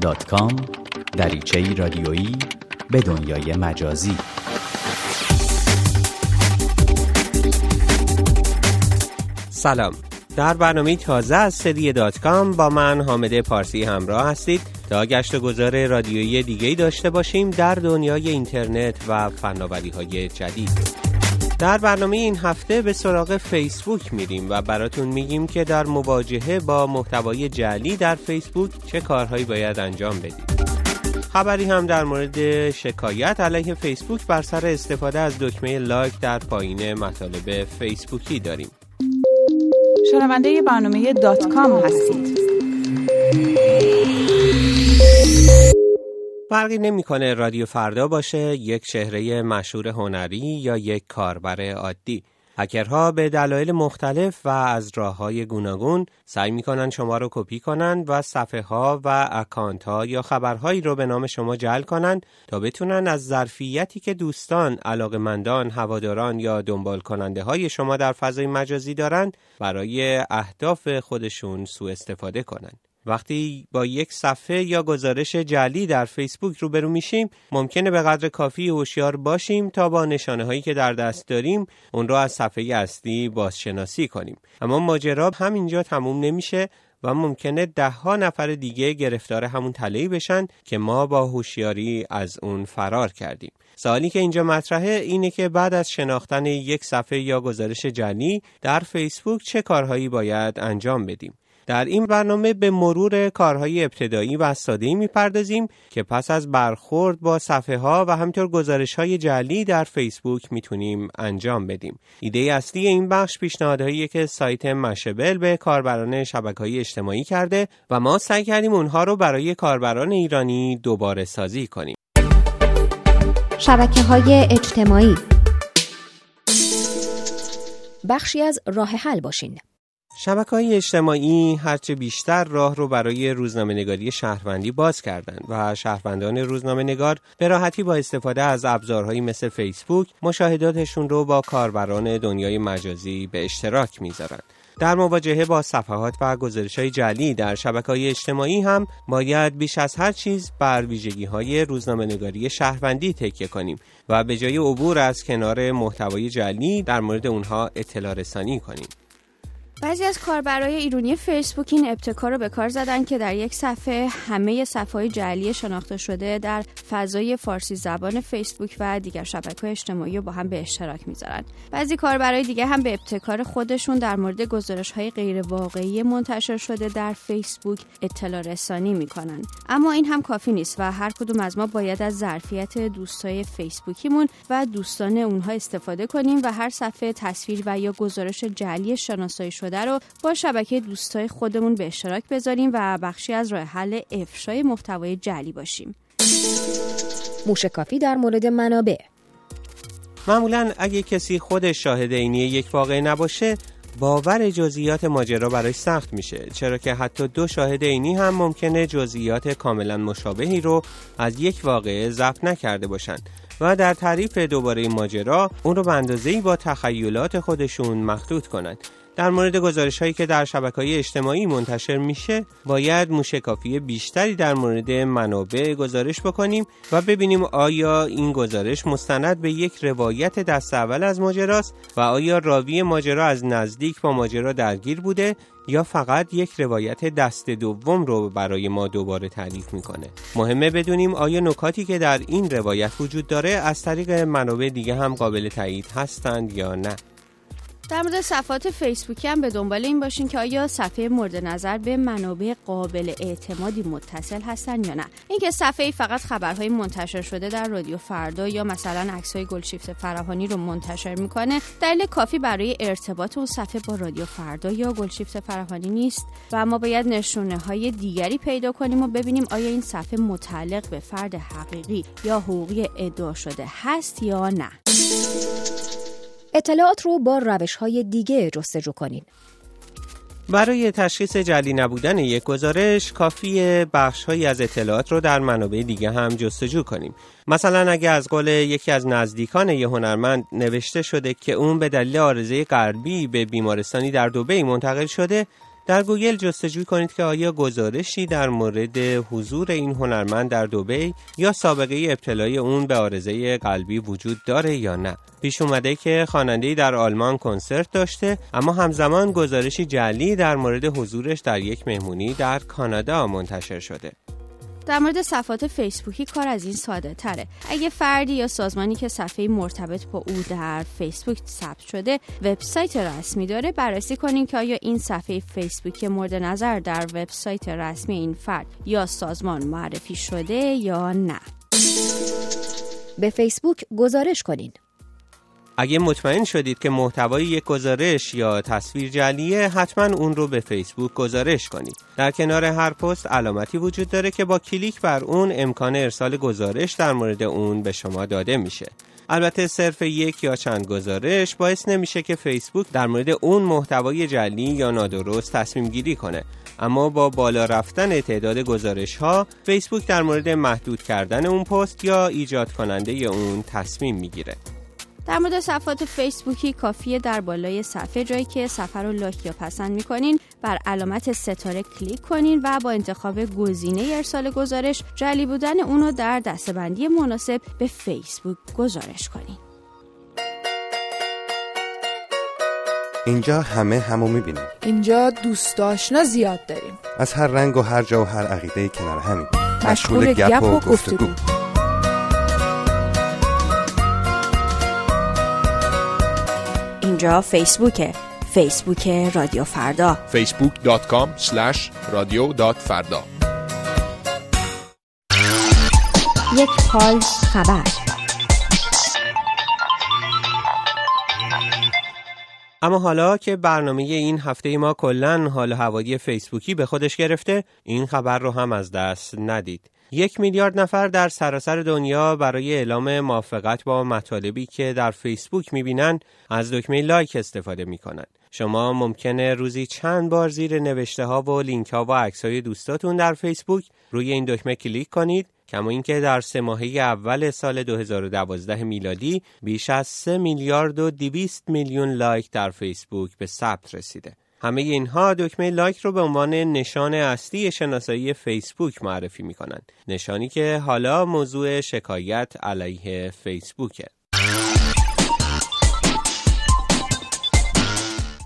دات کام دریچه رادیویی به دنیای مجازی. سلام. در برنامه تازه از سری دات کام با من حامد پارسی همراه هستید. تا گشت و گذار رادیویی دیگه داشته باشیم در دنیای اینترنت و فناوری های جدید. در برنامه این هفته به سراغ فیسبوک میریم و براتون میگیم که در مواجهه با محتوای جعلی در فیسبوک چه کارهایی باید انجام بدید. خبری هم در مورد شکایت علیه فیسبوک بر سر استفاده از دکمه لایک در پایین مطالب فیسبوکی داریم. شنونده برنامه دات کام هستید. فرقی نمی‌کنه رادیو فردا باشه یک چهره مشهور هنری یا یک کاربر عادی هکرها به دلایل مختلف و از راه های گوناگون سعی می‌کنن شما رو کپی کنند و صفحه ها و اکانت ها یا خبرهایی رو به نام شما جعل کنند تا بتونن از ظرفیتی که دوستان، علاقمندان، هواداران یا دنبال کننده های شما در فضای مجازی دارند برای اهداف خودشون سوء استفاده کنند. وقتی با یک صفحه یا گزارش جعلی در فیسبوک روبرو میشیم ممکنه به قدر کافی هوشیار باشیم تا با نشانه هایی که در دست داریم اون را از صفحه اصلی بازشناسی کنیم. اما ماجرا همینجا تموم نمیشه و ممکنه ده ها نفر دیگه گرفتار همون تلهی بشن که ما با هوشیاری از اون فرار کردیم. سوالی که اینجا مطرحه اینه که بعد از شناختن یک صفحه یا گزارش جعلی در فیسبوک چه کارهایی باید انجام بدیم؟ در این برنامه به مرور کارهای ابتدایی و ساده‌ای می‌پردازیم که پس از برخورد با صفحه ها و همینطور گزارش های جعلی در فیسبوک می‌تونیم انجام بدیم. ایده اصلی این بخش پیشنهادهایی که سایت مشبل به کاربران شبکه های اجتماعی کرده و ما سعی کردیم اونها رو برای کاربران ایرانی دوباره سازی کنیم. شبکه های اجتماعی بخشی از راه حل باشین. شبکه های اجتماعی هرچه بیشتر راه رو برای روزنامه نگاری شهروندی باز کردند و شهروندان روزنامه نگار به راحتی با استفاده از ابزارهایی مثل فیسبوک مشاهداتشون رو با کاربران دنیای مجازی به اشتراک می‌ذارند. در مواجهه با صفحات و گزارش های جلی در شبکه های اجتماعی هم باید بیش از هر چیز بر ویژگی های روزنامه نگاری شهروندی تکیه کنیم و به جای عبور از کنار محتوای جلی در مورد اونها اطلاع رسانی کنیم. بعضی از کاربرای ایرانی فیسبوک این ابتکار رو به کار زدن که در یک صفحه همه صفحه جعلی شناخته شده در فضای فارسی زبان فیسبوک و دیگر شبکه اجتماعی رو با هم به اشتراک می‌ذارن. بعضی کاربرای دیگه هم به ابتکار خودشون در مورد گزارش های غیر واقعی منتشر شده در فیسبوک اطلاع رسانی می‌کنن. اما این هم کافی نیست و هر کدوم از ما باید از ظرفیت دوستای فیسبوکیمون و دوستان اونها استفاده کنیم و هر صفحه تصویر و یا گزارش جعلی شناسایی شده رو با شبکه دوستای خودمون به اشتراک بذاریم و بخشی از راه حل افشای محتوای جعلی باشیم. موشکافی در مورد منابع معمولا اگه کسی خودش شاهد عینی یک واقعه نباشه باور جزئیات ماجرا برای سخت میشه چرا که حتی دو شاهد عینی هم ممکنه جزئیات کاملا مشابهی رو از یک واقعه ضبط نکرده باشند و در تعریف دوباره ماجرا اون رو به اندازه‌ای با تخیلات خودشون مخلوط کنند در مورد گزارش هایی که در شبکه های اجتماعی منتشر میشه باید موشکافی بیشتری در مورد منابع گزارش بکنیم و ببینیم آیا این گزارش مستند به یک روایت دست اول از ماجراست و آیا راوی ماجرا از نزدیک با ماجرا درگیر بوده یا فقط یک روایت دست دوم رو برای ما دوباره تعریف می‌کنه. مهمه بدونیم آیا نکاتی که در این روایت وجود داره از طریق منابع دیگه هم قابل تایید هستند یا نه. در مورد صفحات فیسبوکی هم به دنبال این باشین که آیا صفحه مورد نظر به منابع قابل اعتمادی متصل هستن یا نه. اینکه صفحه فقط خبرهای منتشر شده در رادیو فردا یا مثلا عکسهای گلشیفت فراهانی رو منتشر می‌کنه دلیل کافی برای ارتباط اون صفحه با رادیو فردا یا گلشیفت فراهانی نیست. و ما باید نشونه های دیگری پیدا کنیم و ببینیم آیا این صفحه متعلق به فرد حقیقی یا حقوقی ادعا شده هست یا نه. اطلاعات رو با روش های دیگه جستجو کنین. برای تشخیص جلی نبودن یک گزارش کافی بخش های از اطلاعات رو در منابع دیگه هم جستجو کنیم مثلا اگه از قول یکی از نزدیکان یه هنرمند نوشته شده که اون به دلیل آرزه قلبی به بیمارستانی در دوبی منتقل شده در گوگل جستجو کنید که آیا گزارشی در مورد حضور این هنرمند در دوبی یا سابقه ابتلای اون به آرزه قلبی وجود داره یا نه. پیش اومده که خواننده‌ای در آلمان کنسرت داشته اما همزمان گزارشی جلی در مورد حضورش در یک مهمونی در کانادا منتشر شده. در مورد صفحات فیسبوکی کار از این ساده تره. اگه فردی یا سازمانی که صفحه مرتبط با او در فیسبوک ثبت شده وبسایت رسمی داره بررسی کنین که آیا این صفحه فیسبوک مورد نظر در وبسایت رسمی این فرد یا سازمان معرفی شده یا نه. به فیسبوک گزارش کنین. اگه مطمئن شدید که محتوای یک گزارش یا تصویر جلیه حتما اون رو به فیسبوک گزارش کنید. در کنار هر پست علامتی وجود داره که با کلیک بر اون امکان ارسال گزارش در مورد اون به شما داده میشه. البته صرف یک یا چند گزارش باعث نمیشه که فیسبوک در مورد اون محتوای جلی یا نادرست تصمیم گیری کنه. اما با بالا رفتن تعداد گزارش ها فیسبوک در مورد محدود کردن اون پست یا ایجاد کننده اون تصمیم می‌گیره. در مورد صفحات فیسبوکی کافیه در بالای صفحه جایی که صفحه رو لایک یا پسند می‌کنین بر علامت ستاره کلیک کنین و با انتخاب گزینه ارسال گزارش جعلی بودن اونو در دسته‌بندی مناسب به فیسبوک گزارش کنین. اینجا همه همو می‌بینیم اینجا دوست آشنا زیاد داریم. از هر رنگ و هر جا و هر عقیده کنار همین. مشغول گپ و گفتگو. اینجا فیسبوکه. فیسبوک رادیو فردا. facebook.com فردا یک حال خبر. اما حالا که برنامه این هفته ما کلا حال هوایی فیسبوکی به خودش گرفته این خبر رو هم از دست ندید. یک میلیارد نفر در سراسر دنیا برای اعلام موافقت با مطالبی که در فیسبوک می‌بینن از دکمه لایک استفاده می‌کنن. شما ممکنه روزی چند بار زیر نوشته ها و لینک ها و عکس های دوستاتون در فیسبوک روی این دکمه کلیک کنید کما اینکه در سه ماهه اول سال 2012 میلادی بیش از 3 میلیارد و 200 میلیون لایک در فیسبوک به ثبت رسیده. همه اینها دکمه لایک رو به عنوان نشان اصلی شناسایی فیسبوک معرفی می کنند. نشانی که حالا موضوع شکایت علیه فیسبوکه.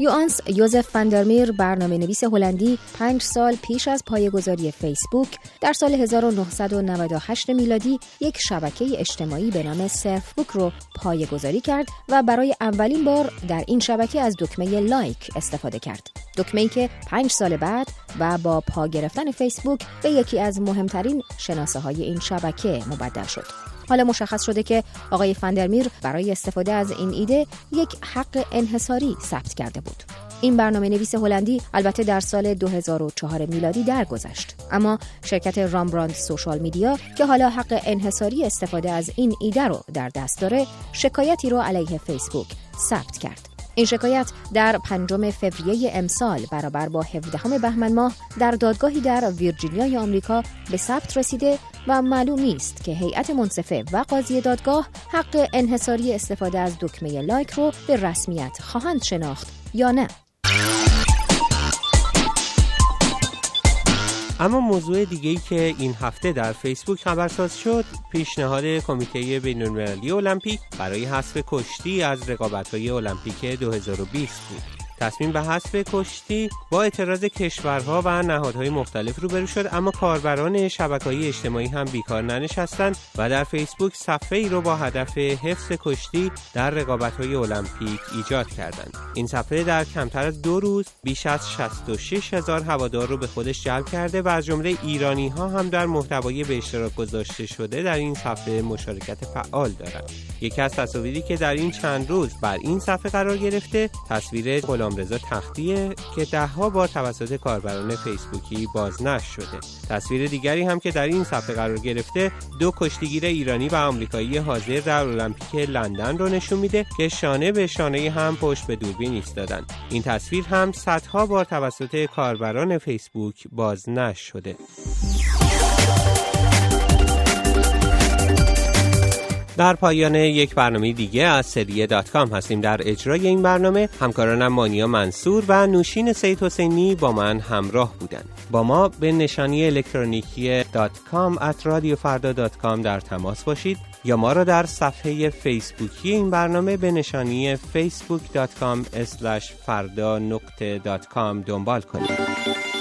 یوانس یوزف فندرمیر برنامه نویس هلندی پنج سال پیش از پایگذاری فیسبوک در سال 1998 میلادی یک شبکه اجتماعی به نام سرفبوک رو پایگذاری کرد و برای اولین بار در این شبکه از دکمه لایک استفاده کرد. دکمه که پنج سال بعد و با پا گرفتن فیسبوک به یکی از مهمترین شناسه های این شبکه مبدل شد. حالا مشخص شده که آقای فندرمیر برای استفاده از این ایده یک حق انحصاری ثبت کرده بود. این برنامه نویس هلندی البته در سال 2004 میلادی درگذشت اما شرکت رامبراند سوشال میدیا که حالا حق انحصاری استفاده از این ایده رو در دست داره شکایتی رو علیه فیسبوک ثبت کرد این شکایت در پنجم فوریه امسال برابر با 17 بهمن ماه در دادگاهی در ویرجینیای آمریکا به ثبت رسیده و معلوم نیست که هیئت منصفه و قاضی دادگاه حق انحصاری استفاده از دکمه لایک رو به رسمیت خواهند شناخت یا نه اما موضوع دیگه ای که این هفته در فیسبوک خبرساز شد پیشنهاد کمیته بین‌المللی المپیک برای حذف کشتی از رقابت‌های المپیک 2020 بود. تصمیم به حذف کشتی با اعتراض کشورها و نهادهای مختلف روبرو شد اما کاربران شبکه‌های اجتماعی هم بیکار ننشستند و در فیسبوک صفحه ای رو با هدف حفظ کشتی در رقابت‌های المپیک ایجاد کردند. این صفحه در کمتر از دو روز بیش از 66 هزار هوادار رو به خودش جلب کرده و از جمله ایرانی ها هم در محتوای به اشتراک گذاشته شده در این صفحه مشارکت فعال دارند یکی از تصاویری که در این چند روز بر این صفحه قرار گرفته تصویر غلام رضا تختیه که دهها بار توسط کاربران فیسبوکی بازنشر شده. تصویر دیگری هم که در این صفحه قرار گرفته دو کشتیگیر ایرانی و آمریکایی حاضر در المپیک لندن رو نشون میده که شانه به شانه هم پشت به دوربین ایستادند این تصویر هم صدها بار توسط کاربران فیسبوک بازنشر شده. در پایان یک برنامه دیگه از سری دات کام هستیم در اجرای این برنامه. همکارانم مانیا منصور و نوشین سید حسینی با من همراه بودن. با ما به نشانی الکترونیکی دات کام at در تماس باشید یا ما را در صفحه فیسبوکی این برنامه به نشانی facebook.com فردا دنبال کنید.